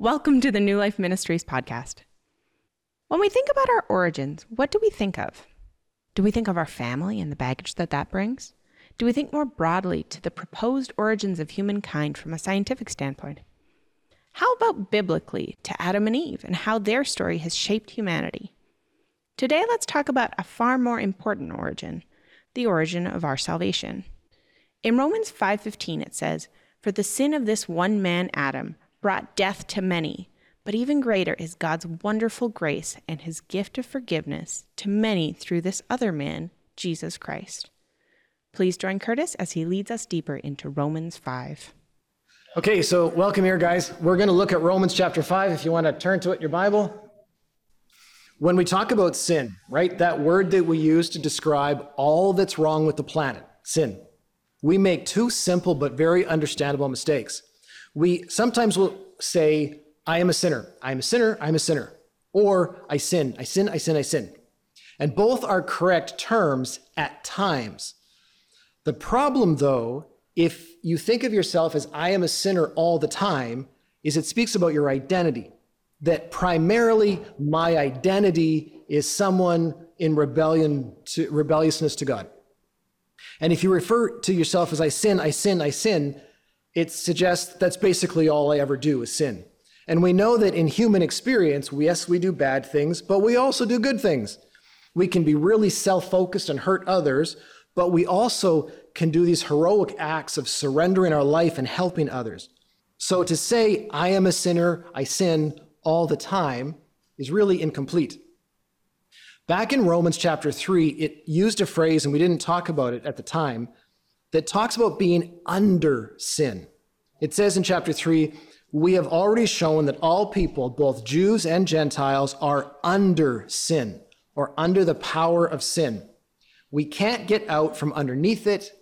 Welcome to the New Life Ministries podcast. When we think about our origins, what do we think of? Do we think of our family and the baggage that that brings? Do we think more broadly to the proposed origins of humankind from a scientific standpoint? How about biblically to Adam and Eve and how their story has shaped humanity? Today, let's talk about a far more important origin, the origin of our salvation. In Romans 5:15 it says, "For the sin of this one man Adam brought death to many, but even greater is God's wonderful grace and his gift of forgiveness to many through this other man, Jesus Christ. Please join Curtis as he leads us deeper into Romans 5. Okay, so welcome here, guys. We're going to look at Romans chapter 5 if you want to turn to it in your Bible. When we talk about sin, right, that word that we use to describe all that's wrong with the planet, sin, we make two simple but very understandable mistakes. We sometimes will say, I am a sinner, I am a sinner, I'm a sinner. Or I sin, I sin, I sin, I sin. And both are correct terms at times. The problem, though, if you think of yourself as I am a sinner all the time, is it speaks about your identity. That primarily my identity is someone in rebellion to rebelliousness to God. And if you refer to yourself as I sin, I sin, I sin, it suggests that's basically all I ever do is sin. And we know that in human experience, yes, we do bad things, but we also do good things. We can be really self focused and hurt others, but we also can do these heroic acts of surrendering our life and helping others. So to say, I am a sinner, I sin all the time, is really incomplete. Back in Romans chapter 3, it used a phrase, and we didn't talk about it at the time, that talks about being under sin. It says in chapter 3, we have already shown that all people, both Jews and Gentiles, are under sin or under the power of sin. We can't get out from underneath it.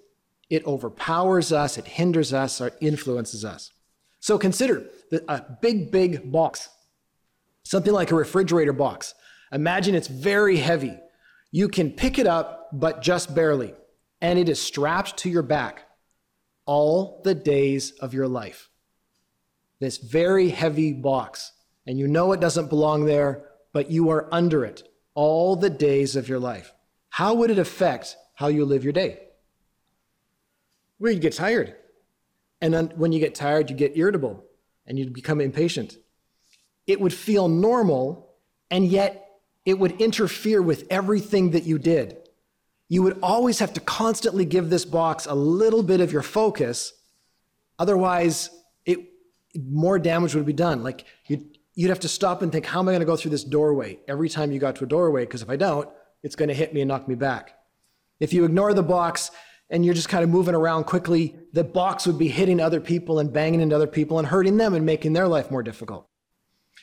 It overpowers us, it hinders us, or influences us. So consider a big, big box, something like a refrigerator box. Imagine it's very heavy. You can pick it up, but just barely and it is strapped to your back all the days of your life. This very heavy box, and you know it doesn't belong there, but you are under it all the days of your life. How would it affect how you live your day? Well, you get tired. And when you get tired, you get irritable and you become impatient. It would feel normal, and yet it would interfere with everything that you did you would always have to constantly give this box a little bit of your focus. Otherwise, it more damage would be done. Like you'd, you'd have to stop and think, how am I going to go through this doorway every time you got to a doorway? Because if I don't, it's going to hit me and knock me back. If you ignore the box and you're just kind of moving around quickly, the box would be hitting other people and banging into other people and hurting them and making their life more difficult.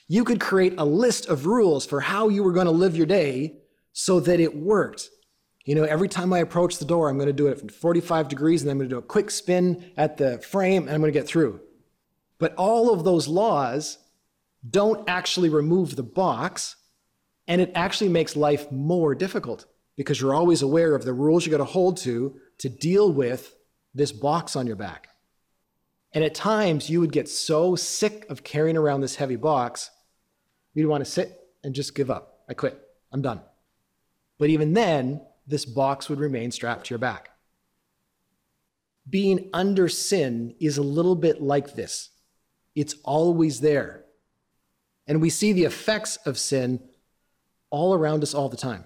You could create a list of rules for how you were going to live your day so that it worked. You know, every time I approach the door, I'm going to do it from 45 degrees and I'm going to do a quick spin at the frame and I'm going to get through. But all of those laws don't actually remove the box and it actually makes life more difficult because you're always aware of the rules you got to hold to to deal with this box on your back. And at times you would get so sick of carrying around this heavy box, you'd want to sit and just give up. I quit. I'm done. But even then, this box would remain strapped to your back. Being under sin is a little bit like this it's always there. And we see the effects of sin all around us all the time.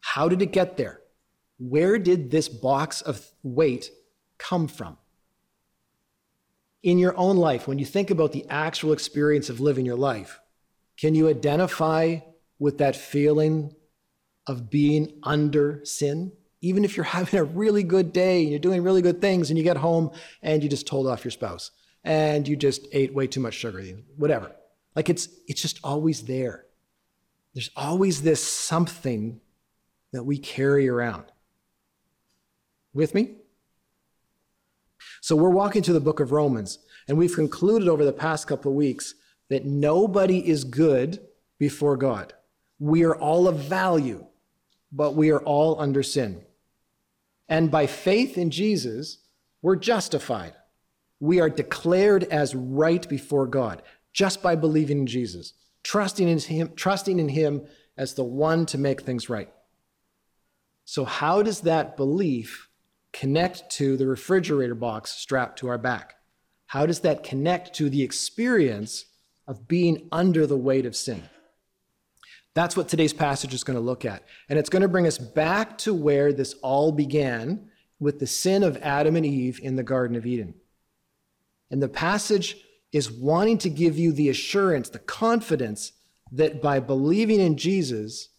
How did it get there? Where did this box of weight come from? In your own life, when you think about the actual experience of living your life, can you identify with that feeling of being under sin. Even if you're having a really good day and you're doing really good things and you get home and you just told off your spouse and you just ate way too much sugar, whatever. Like it's it's just always there. There's always this something that we carry around. With me? So we're walking through the book of Romans, and we've concluded over the past couple of weeks that nobody is good before God. We are all of value but we are all under sin. And by faith in Jesus, we're justified. We are declared as right before God just by believing in Jesus, trusting in him, trusting in him as the one to make things right. So how does that belief connect to the refrigerator box strapped to our back? How does that connect to the experience of being under the weight of sin? That's what today's passage is going to look at. And it's going to bring us back to where this all began with the sin of Adam and Eve in the Garden of Eden. And the passage is wanting to give you the assurance, the confidence that by believing in Jesus,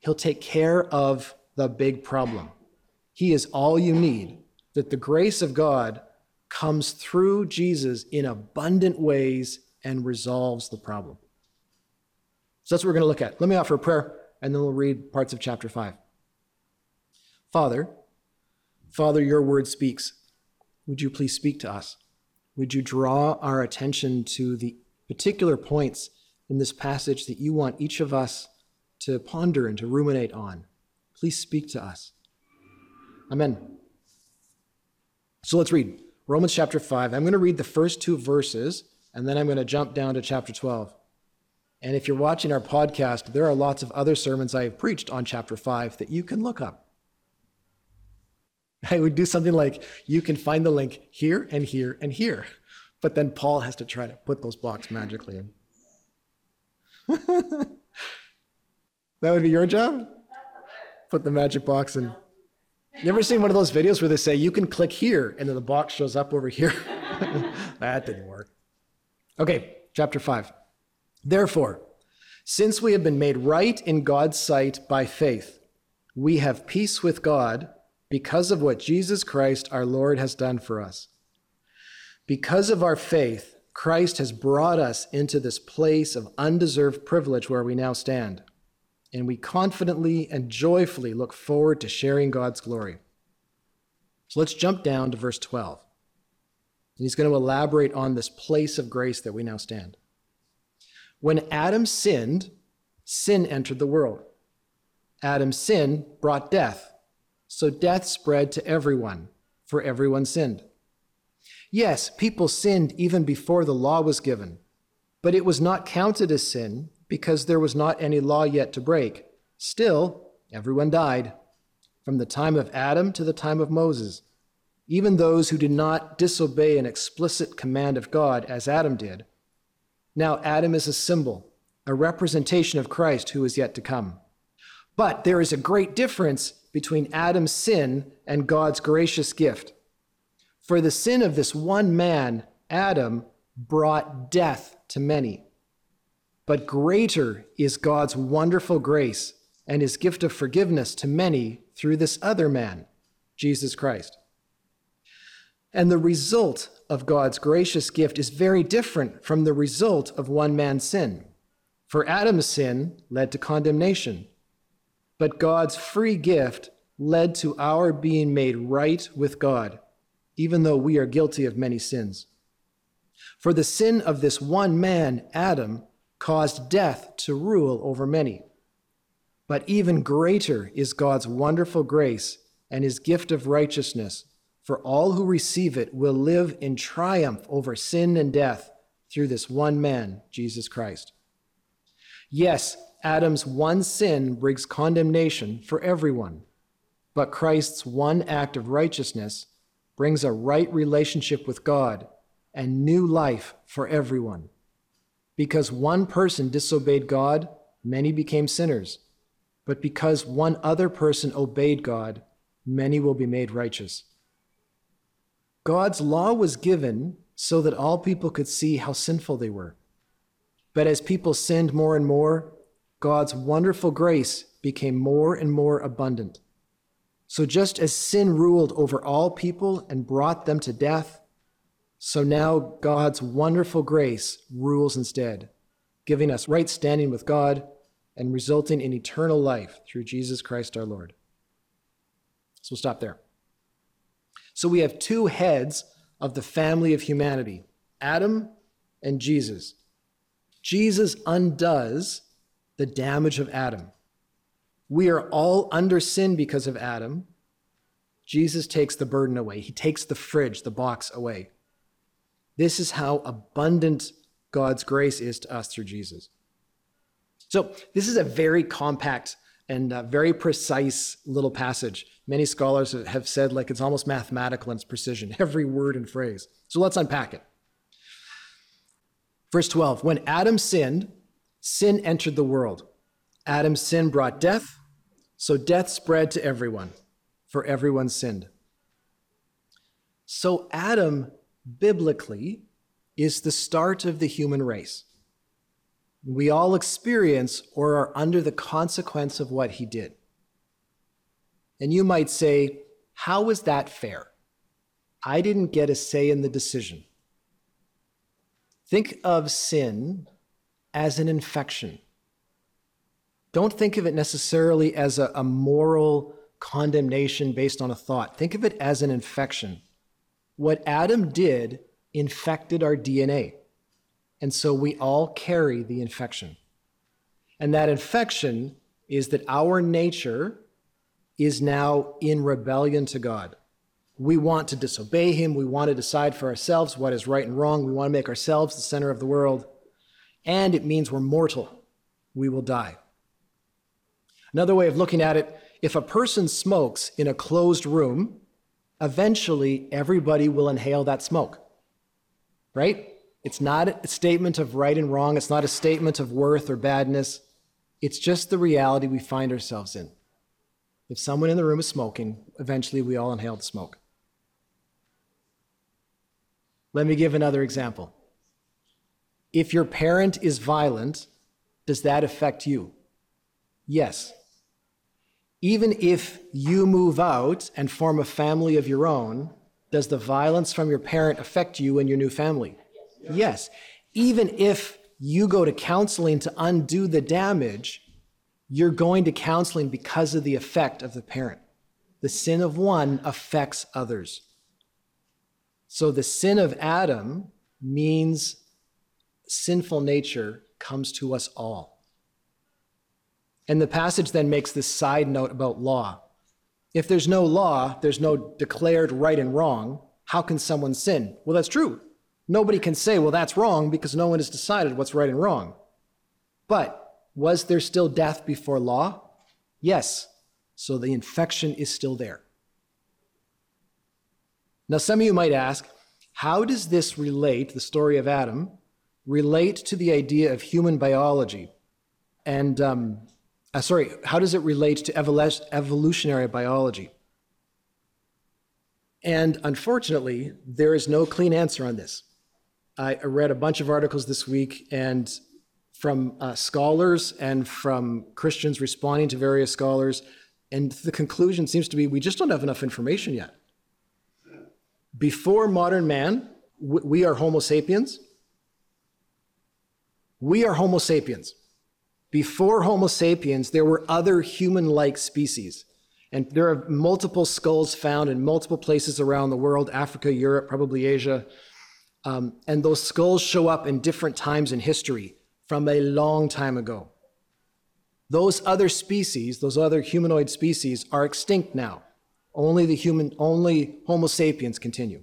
he'll take care of the big problem. He is all you need, that the grace of God comes through Jesus in abundant ways and resolves the problem. So that's what we're going to look at. Let me offer a prayer, and then we'll read parts of chapter 5. Father, Father, your word speaks. Would you please speak to us? Would you draw our attention to the particular points in this passage that you want each of us to ponder and to ruminate on? Please speak to us. Amen. So let's read Romans chapter 5. I'm going to read the first two verses, and then I'm going to jump down to chapter 12. And if you're watching our podcast, there are lots of other sermons I have preached on chapter 5 that you can look up. I would do something like you can find the link here and here and here. But then Paul has to try to put those blocks magically in. that would be your job? Put the magic box in. You ever seen one of those videos where they say you can click here and then the box shows up over here? that didn't work. Okay, chapter 5. Therefore, since we have been made right in God's sight by faith, we have peace with God because of what Jesus Christ our Lord has done for us. Because of our faith, Christ has brought us into this place of undeserved privilege where we now stand, and we confidently and joyfully look forward to sharing God's glory. So let's jump down to verse 12. And he's going to elaborate on this place of grace that we now stand. When Adam sinned, sin entered the world. Adam's sin brought death so death spread to everyone, for everyone sinned. Yes, people sinned even before the law was given, but it was not counted as sin because there was not any law yet to break. Still, everyone died, from the time of Adam to the time of Moses, even those who did not disobey an explicit command of God as Adam did. Now, Adam is a symbol, a representation of Christ who is yet to come. But there is a great difference between Adam's sin and God's gracious gift. For the sin of this one man, Adam, brought death to many. But greater is God's wonderful grace and his gift of forgiveness to many through this other man, Jesus Christ. And the result of God's gracious gift is very different from the result of one man's sin. For Adam's sin led to condemnation but God's free gift led to our being made right with God, even though we are guilty of many sins. For the sin of this one man, Adam, caused death to rule over many. But even greater is God's wonderful grace and his gift of righteousness, for all who receive it will live in triumph over sin and death through this one man, Jesus Christ. Yes, Adam's one sin brings condemnation for everyone, but Christ's one act of righteousness brings a right relationship with God and new life for everyone. Because one person disobeyed God, many became sinners. But because one other person obeyed God, many will be made righteous. God's law was given so that all people could see how sinful they were. But as people sinned more and more, God's wonderful grace became more and more abundant. So just as sin ruled over all people and brought them to death, so now God's wonderful grace rules instead, giving us right standing with God and resulting in eternal life through Jesus Christ our Lord. So we'll stop there. So we have two heads of the family of humanity Adam and Jesus. Jesus undoes the damage of Adam. We are all under sin because of Adam. Jesus takes the burden away. He takes the fridge, the box away. This is how abundant God's grace is to us through Jesus. So, this is a very compact and very precise little passage. Many scholars have said like it's almost mathematical in its precision, every word and phrase. So let's unpack it. Verse 12 When Adam sinned, sin entered the world. Adam's sin brought death, so death spread to everyone, for everyone sinned. So Adam, biblically, is the start of the human race. We all experience or are under the consequence of what he did. And you might say, How is that fair? I didn't get a say in the decision. Think of sin as an infection. Don't think of it necessarily as a, a, moral condemnation based on a thought. Think of it as an infection. What Adam did infected our DNA. And so we all carry the infection. And that infection is that our nature is now in rebellion to God. We want to disobey Him. We want to decide for ourselves what is right and wrong. We want to make ourselves the center of the world. And it means we're mortal. We will die. Another way of looking at it if a person smokes in a closed room, eventually everybody will inhale that smoke. Right? It's not a statement of right and wrong. It's not a statement of worth or badness. It's just the reality we find ourselves in. If someone in the room is smoking, eventually we all inhale the smoke. Let me give another example. If your parent is violent, does that affect you? Yes. Even if you move out and form a family of your own, does the violence from your parent affect you and your new family? Yes. Even if you go to counseling to undo the damage, you're going to counseling because of the effect of the parent. The sin of one affects others. So the sin of Adam means sinful nature comes to us all. And the passage then makes this side note about law. If there's no law, there's no declared right and wrong, how can someone sin? Well, that's true. Nobody can say, well, that's wrong because no one has decided what's right and wrong. But was there still death before law? Yes. So the infection is still there. Now, some of you might ask, how does this relate, the story of Adam, relate to the idea of human biology? And, um, uh, sorry, how does it relate to evolutionary biology? And unfortunately, there is no clean answer on this. I read a bunch of articles this week, and from uh, scholars and from Christians responding to various scholars, and the conclusion seems to be we just don't have enough information yet. Before modern man, we are Homo sapiens. We are Homo sapiens. Before Homo sapiens, there were other human like species. And there are multiple skulls found in multiple places around the world Africa, Europe, probably Asia. Um, and those skulls show up in different times in history from a long time ago. Those other species, those other humanoid species, are extinct now. Only the human, only Homo sapiens continue.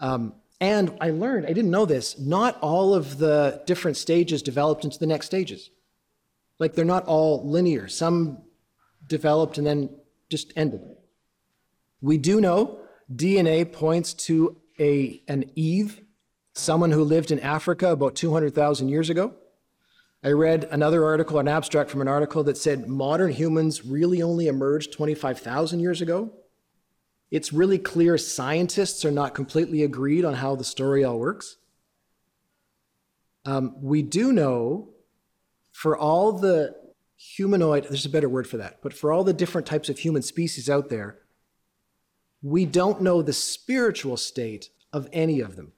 Um, and I learned, I didn't know this, not all of the different stages developed into the next stages. Like they're not all linear. Some developed and then just ended. We do know DNA points to a, an Eve, someone who lived in Africa about 200,000 years ago. I read another article, an abstract from an article that said modern humans really only emerged 25,000 years ago. It's really clear scientists are not completely agreed on how the story all works. Um, we do know for all the humanoid, there's a better word for that, but for all the different types of human species out there, we don't know the spiritual state of any of them.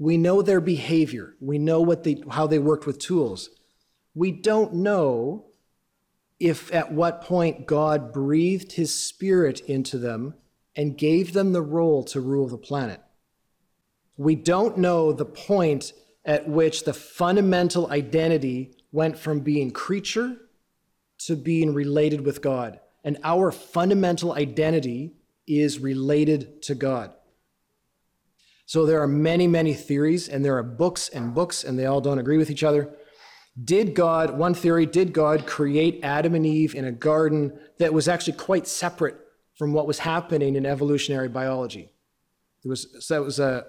We know their behavior. We know what they, how they worked with tools. We don't know if at what point God breathed his spirit into them and gave them the role to rule the planet. We don't know the point at which the fundamental identity went from being creature to being related with God. And our fundamental identity is related to God. So there are many, many theories, and there are books and books, and they all don't agree with each other. Did God, one theory, did God create Adam and Eve in a garden that was actually quite separate from what was happening in evolutionary biology? It was, so that was a,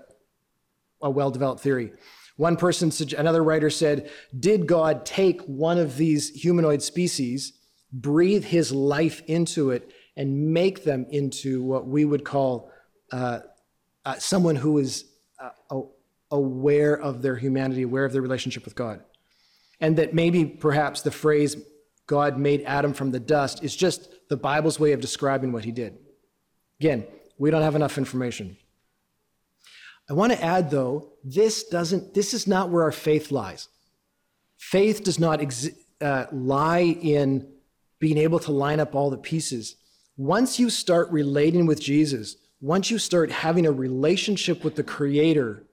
a well developed theory. One person, another writer said, Did God take one of these humanoid species, breathe his life into it, and make them into what we would call uh, uh, someone who is uh, aware of their humanity, aware of their relationship with God? And that maybe perhaps the phrase, God made Adam from the dust, is just the Bible's way of describing what he did. Again, we don't have enough information. I want to add, though, this doesn't, this is not where our faith lies. Faith does not exi- uh, lie in being able to line up all the pieces. Once you start relating with Jesus, once you start having a relationship with the Creator,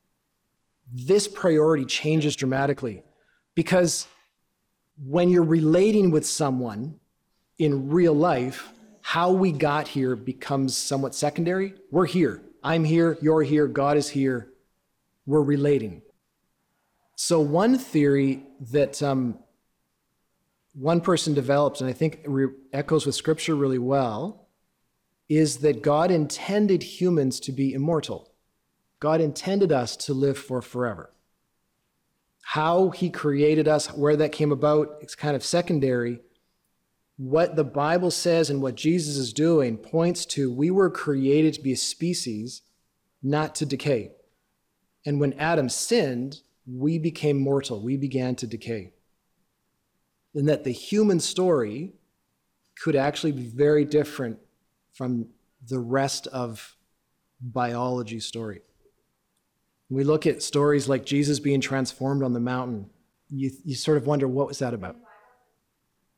this priority changes dramatically. Because when you're relating with someone in real life, how we got here becomes somewhat secondary. We're here. I'm here, you're here, God is here. We're relating. So, one theory that um, one person develops, and I think re- echoes with scripture really well, is that God intended humans to be immortal. God intended us to live for forever. How he created us, where that came about, it's kind of secondary. What the Bible says and what Jesus is doing points to we were created to be a species, not to decay. And when Adam sinned, we became mortal, we began to decay. And that the human story could actually be very different from the rest of biology story. we look at stories like Jesus being transformed on the mountain, you, you sort of wonder what was that about?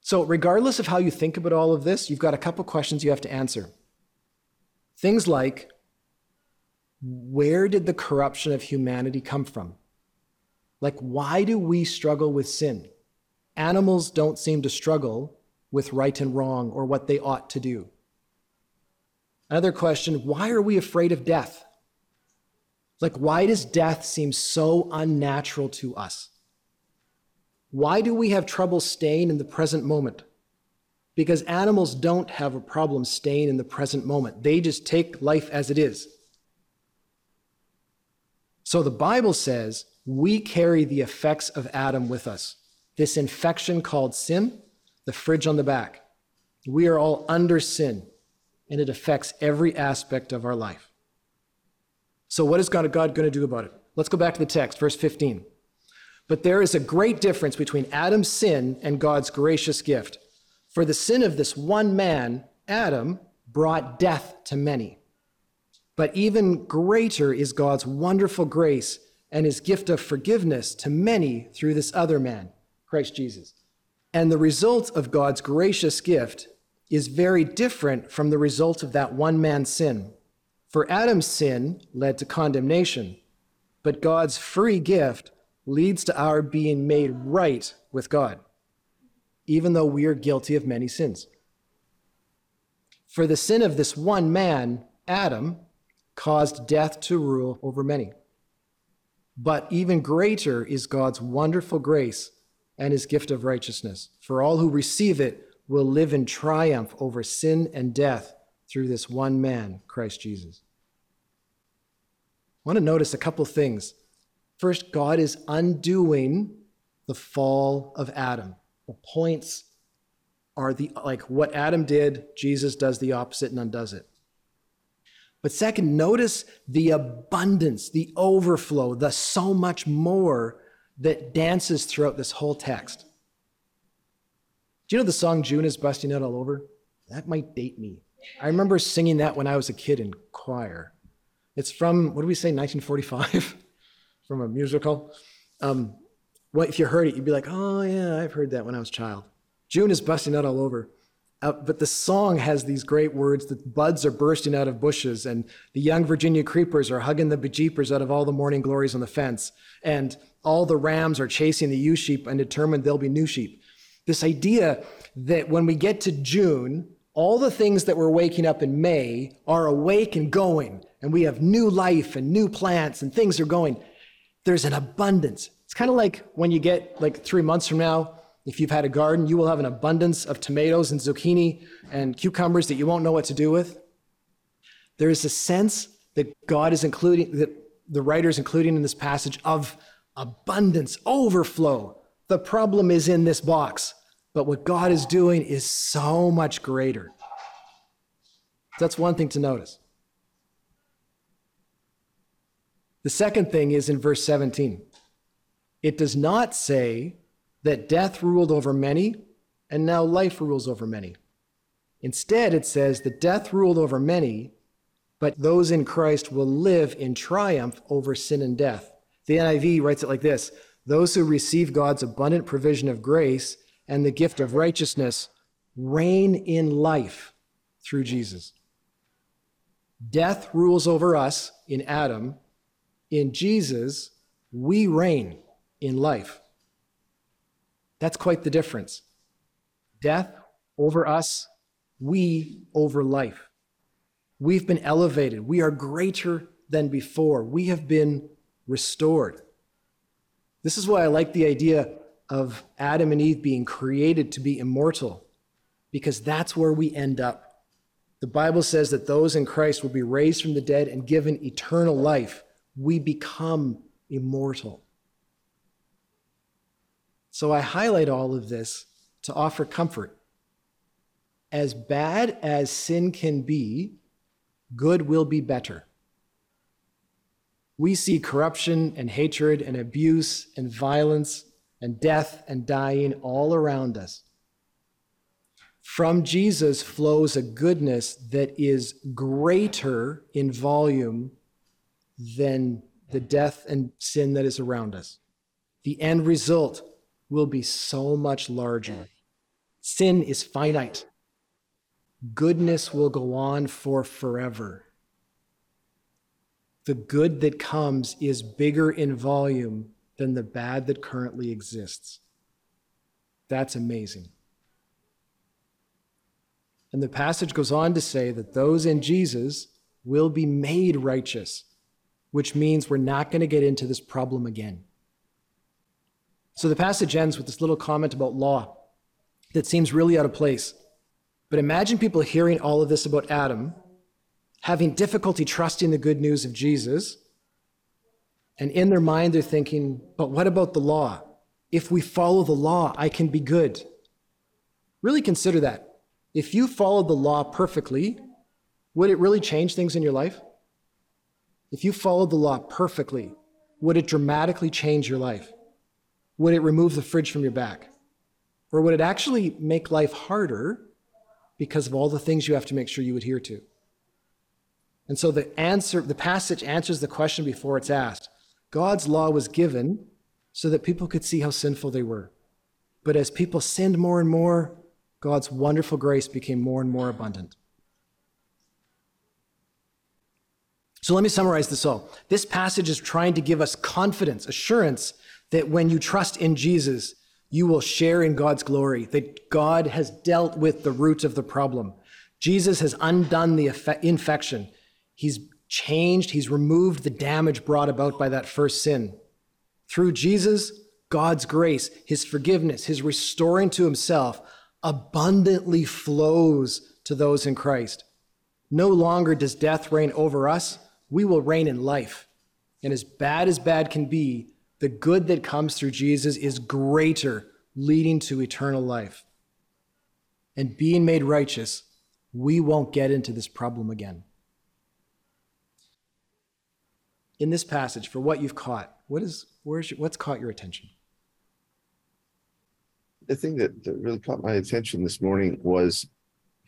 So, regardless of how you think about all of this, you've got a couple questions you have to answer. Things like where did the corruption of humanity come from? Like, why do we struggle with sin? Animals don't seem to struggle with right and wrong or what they ought to do. Another question why are we afraid of death? Like, why does death seem so unnatural to us? Why do we have trouble staying in the present moment? Because animals don't have a problem staying in the present moment. They just take life as it is. So the Bible says we carry the effects of Adam with us. This infection called sin, the fridge on the back. We are all under sin, and it affects every aspect of our life. So, what is God, going to do about it? Let's go back to the text, verse 15. But there is a great difference between Adam's sin and God's gracious gift. For the sin of this one man, Adam, brought death to many. But even greater is God's wonderful grace and his gift of forgiveness to many through this other man, Christ Jesus. And the result of God's gracious gift is very different from the result of that one man's sin. For Adam's sin led to condemnation, but God's free gift leads to our being made right with God, even though we are guilty of many sins. For the sin of this one man, Adam, caused death to rule over many. But even greater is God's wonderful grace and his gift of righteousness. For all who receive it will live in triumph over sin and death through this one man, Christ Jesus. I want to notice a couple things. First, God is undoing the fall of Adam. The points are the like what Adam did, Jesus does the opposite and undoes it. But second, notice the abundance, the overflow, the so much more that dances throughout this whole text. Do you know the song June is busting out all over? That might date me. I remember singing that when I was a kid in choir. It's from, what do we say, 1945? from a musical. Um, well, if you heard it, you'd be like, oh, yeah, I've heard that when I was a child. June is busting out all over. Uh, but the song has these great words the buds are bursting out of bushes, and the young Virginia creepers are hugging the bejeepers out of all the morning glories on the fence, and all the rams are chasing the ewe sheep and determined there'll be new sheep. This idea that when we get to June, all the things that were waking up in May are awake and going, and we have new life and new plants and things are going. There's an abundance. It's kind of like when you get like three months from now, if you've had a garden, you will have an abundance of tomatoes and zucchini and cucumbers that you won't know what to do with. There is a sense that God is including, that the writer is including in this passage of abundance, overflow. The problem is in this box, but what God is doing is so much greater. That's one thing to notice. The second thing is in verse 17. It does not say that death ruled over many and now life rules over many. Instead, it says that death ruled over many, but those in Christ will live in triumph over sin and death. The NIV writes it like this Those who receive God's abundant provision of grace and the gift of righteousness reign in life through Jesus. Death rules over us in Adam. In Jesus, we reign in life. That's quite the difference. Death over us, we over life. We've been elevated. We are greater than before. We have been restored. This is why I like the idea of Adam and Eve being created to be immortal, because that's where we end up. The Bible says that those in Christ will be raised from the dead and given eternal life. We become immortal. So I highlight all of this to offer comfort. As bad as sin can be, good will be better. We see corruption and hatred and abuse and violence and death and dying all around us. From Jesus flows a goodness that is greater in volume than the death and sin that is around us. The end result will be so much larger. Sin is finite. Goodness will go on for forever. The good that comes is bigger in volume than the bad that currently exists. That's amazing. And the passage goes on to say that those in Jesus will be made righteous, which means we're not going to get into this problem again. So the passage ends with this little comment about law that seems really out of place. But imagine people hearing all of this about Adam, having difficulty trusting the good news of Jesus, and in their mind they're thinking, but what about the law? If we follow the law, I can be good. Really consider that. If you followed the law perfectly, would it really change things in your life? If you followed the law perfectly, would it dramatically change your life? Would it remove the fridge from your back? Or would it actually make life harder because of all the things you have to make sure you adhere to? And so the answer, the passage answers the question before it's asked. God's law was given so that people could see how sinful they were. But as people sinned more and more, God's wonderful grace became more and more abundant. So let me summarize this all. This passage is trying to give us confidence, assurance that when you trust in Jesus, you will share in God's glory, that God has dealt with the root of the problem. Jesus has undone the infection. He's changed, he's removed the damage brought about by that first sin. Through Jesus, God's grace, his forgiveness, his restoring to himself abundantly flows to those in Christ. No longer does death reign over us, we will reign in life. And as bad as bad can be, the good that comes through Jesus is greater, leading to eternal life. And being made righteous, we won't get into this problem again. In this passage, for what you've caught, what is where's your, what's caught your attention? The thing that, that really caught my attention this morning was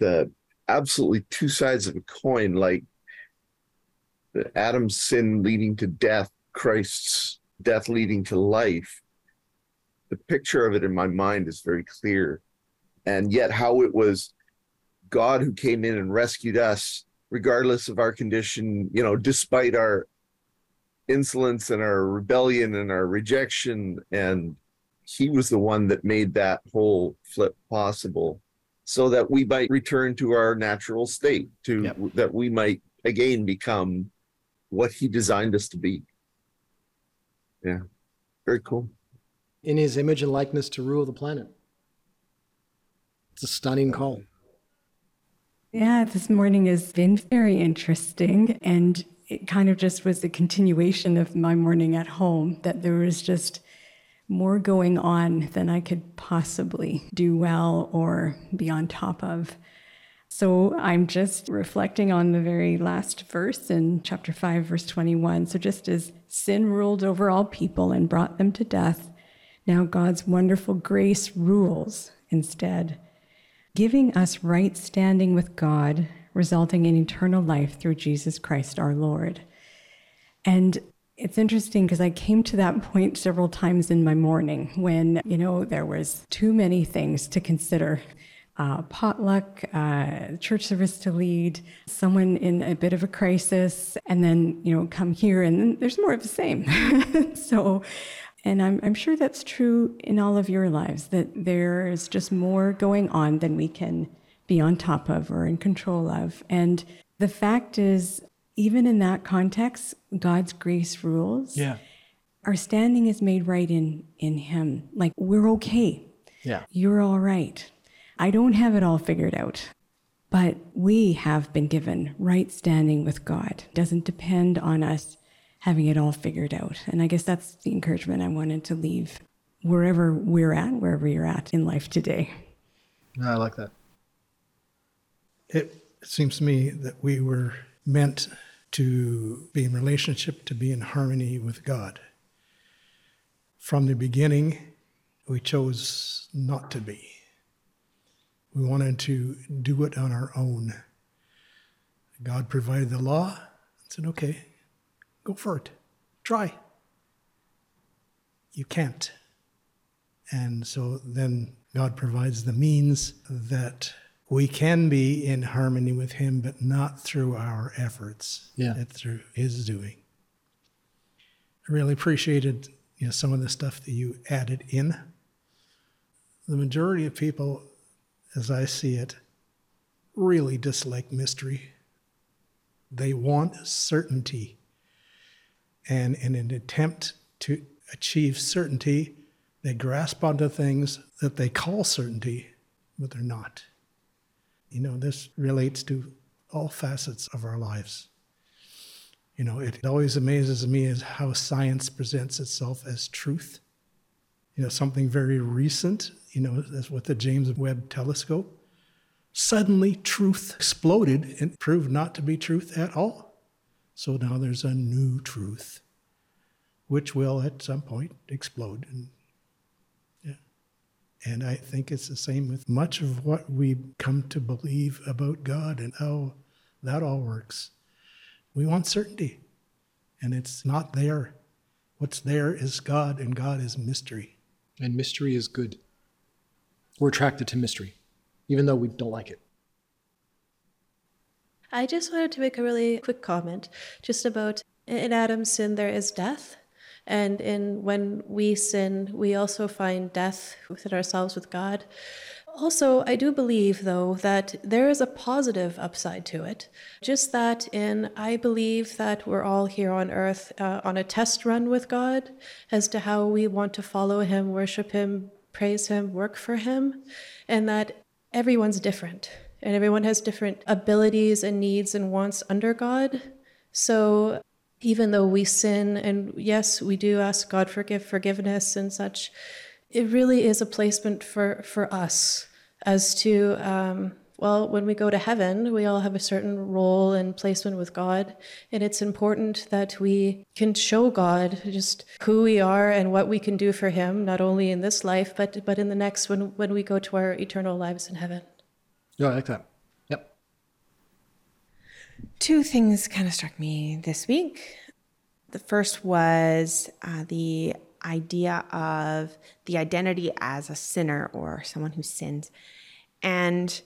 the absolutely two sides of a coin, like Adam's sin leading to death, Christ's death leading to life, the picture of it in my mind is very clear. And yet, how it was God who came in and rescued us, regardless of our condition, you know, despite our insolence and our rebellion and our rejection. And He was the one that made that whole flip possible so that we might return to our natural state, to yep. that we might again become what he designed us to be. Yeah. Very cool. In his image and likeness to rule the planet. It's a stunning call. Yeah, this morning has been very interesting. And it kind of just was a continuation of my morning at home, that there was just more going on than I could possibly do well or be on top of. So I'm just reflecting on the very last verse in chapter 5, verse 21. So just as sin ruled over all people and brought them to death, now God's wonderful grace rules instead, giving us right standing with God, resulting in eternal life through Jesus Christ our Lord. And it's interesting because I came to that point several times in my morning when, you know, there was too many things to consider. Uh, potluck, uh, church service to lead, someone in a bit of a crisis, and then, you know, come here and there's more of the same. so, and I'm, I'm sure that's true in all of your lives, that there's just more going on than we can be on top of or in control of. And the fact is, even in that context, God's grace rules. Yeah. Our standing is made right in in Him. Like we're okay. Yeah. You're all right. I don't have it all figured out, but we have been given right standing with God. It doesn't depend on us having it all figured out. And I guess that's the encouragement I wanted to leave wherever we're at, wherever you're at in life today. I like that. It seems to me that we were meant to be in relationship, to be in harmony with God. From the beginning, we chose not to be. We wanted to do it on our own. God provided the law and said, okay, go for it. Try. You can't. And so then God provides the means that we can be in harmony with Him, but not through our efforts. Yeah. It's through His doing. I really appreciated you know some of the stuff that you added in. The majority of people, as I see it, really dislike mystery. They want certainty. And in an attempt to achieve certainty, they grasp onto things that they call certainty, but they're not. You know, this relates to all facets of our lives. You know, it always amazes me is how science presents itself as truth. You know, something very recent, you know, as with the James Webb telescope. Suddenly, truth exploded and proved not to be truth at all. So now there's a new truth, which will at some point explode and and I think it's the same with much of what we come to believe about God and how that all works. We want certainty, and it's not there. What's there is God, and God is mystery. And mystery is good. We're attracted to mystery, even though we don't like it. I just wanted to make a really quick comment just about in Adam's sin, there is death. And in when we sin, we also find death within ourselves with God. Also, I do believe, though, that there is a positive upside to it. Just that, in I believe that we're all here on earth uh, on a test run with God as to how we want to follow Him, worship Him, praise Him, work for Him, and that everyone's different and everyone has different abilities and needs and wants under God. So even though we sin, and yes, we do ask God forgive forgiveness and such, it really is a placement for, for us as to, um, well, when we go to heaven, we all have a certain role and placement with God. And it's important that we can show God just who we are and what we can do for Him, not only in this life, but, but in the next when, when we go to our eternal lives in heaven. Yeah, I like that. Two things kind of struck me this week. The first was uh, the idea of the identity as a sinner or someone who sins. And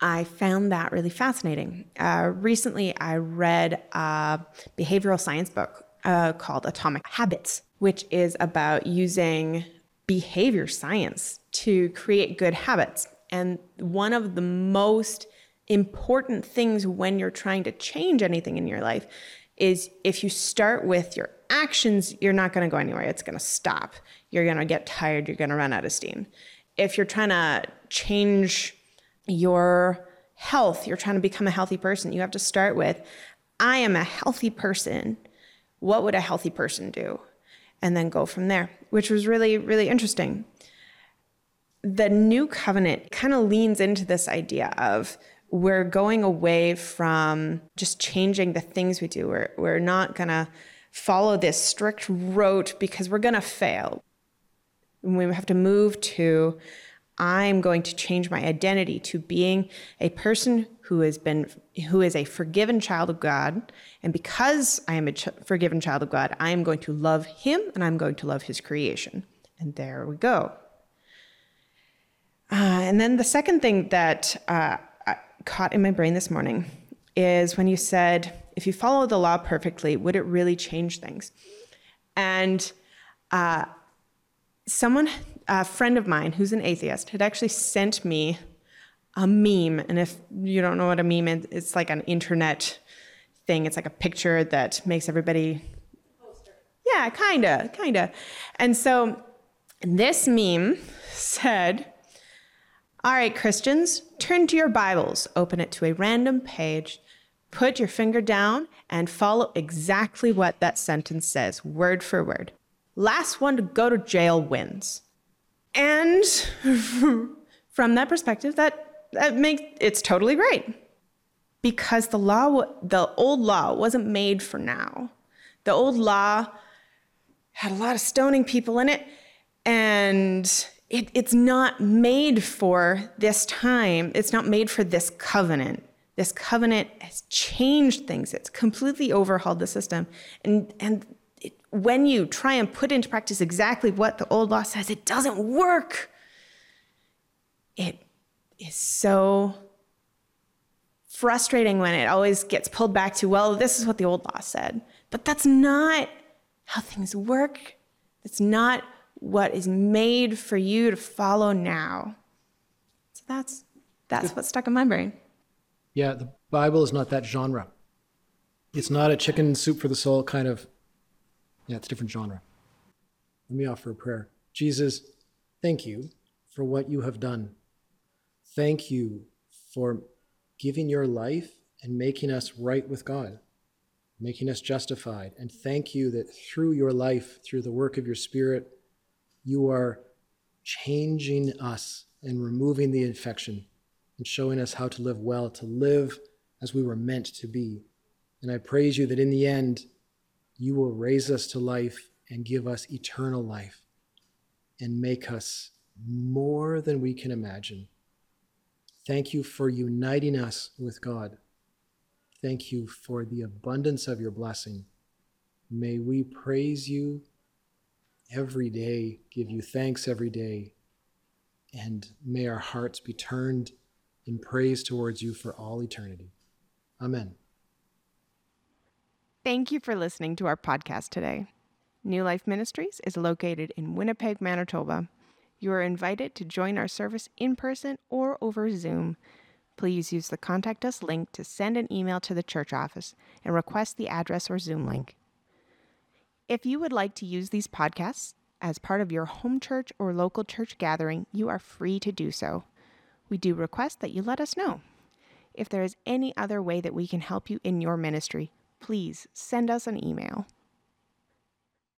I found that really fascinating. Uh, recently, I read a behavioral science book uh, called Atomic Habits, which is about using behavior science to create good habits. And one of the most important things when you're trying to change anything in your life is if you start with your actions, you're not going to go anywhere. It's going to stop. You're going to get tired. You're going to run out of steam. If you're trying to change your health, you're trying to become a healthy person, you have to start with I am a healthy person. What would a healthy person do? And then go from there, which was really, really interesting. The new covenant kind of leans into this idea of we're going away from just changing the things we do. We're, we're not going to follow this strict rote because we're going to fail. We have to move to I'm going to change my identity to being a person who has been who is a forgiven child of God and because I am a ch- forgiven child of God I am going to love him and I'm going to love his creation and there we go uh, and then the second thing that uh, caught in my brain this morning is when you said if you follow the law perfectly would it really change things and uh, someone a friend of mine who's an atheist had actually sent me a meme. And if you don't know what a meme is, it's like an internet thing. It's like a picture that makes everybody. Yeah, kinda, kinda. And so this meme said, All right, Christians, turn to your Bibles, open it to a random page, put your finger down, and follow exactly what that sentence says, word for word. Last one to go to jail wins. And from that perspective, that, that makes it's totally great. Because the law, the old law wasn't made for now. The old law had a lot of stoning people in it, and it, it's not made for this time. It's not made for this covenant. This covenant has changed things. It's completely overhauled the system. And, and when you try and put into practice exactly what the old law says, it doesn't work. It is so frustrating when it always gets pulled back to, well, this is what the old law said. But that's not how things work. It's not what is made for you to follow now. So that's that's what stuck in my brain. Yeah, the Bible is not that genre. It's not a chicken soup for the soul kind of yeah, it's a different genre. Let me offer a prayer. Jesus, thank you for what you have done. Thank you for giving your life and making us right with God, making us justified. And thank you that through your life, through the work of your Spirit, you are changing us and removing the infection and showing us how to live well, to live as we were meant to be. And I praise you that in the end, you will raise us to life and give us eternal life and make us more than we can imagine. Thank you for uniting us with God. Thank you for the abundance of your blessing. May we praise you every day, give you thanks every day, and may our hearts be turned in praise towards you for all eternity. Amen. Thank you for listening to our podcast today. New Life Ministries is located in Winnipeg, Manitoba. You are invited to join our service in person or over Zoom. Please use the Contact Us link to send an email to the church office and request the address or Zoom link. If you would like to use these podcasts as part of your home church or local church gathering, you are free to do so. We do request that you let us know. If there is any other way that we can help you in your ministry, please send us an email.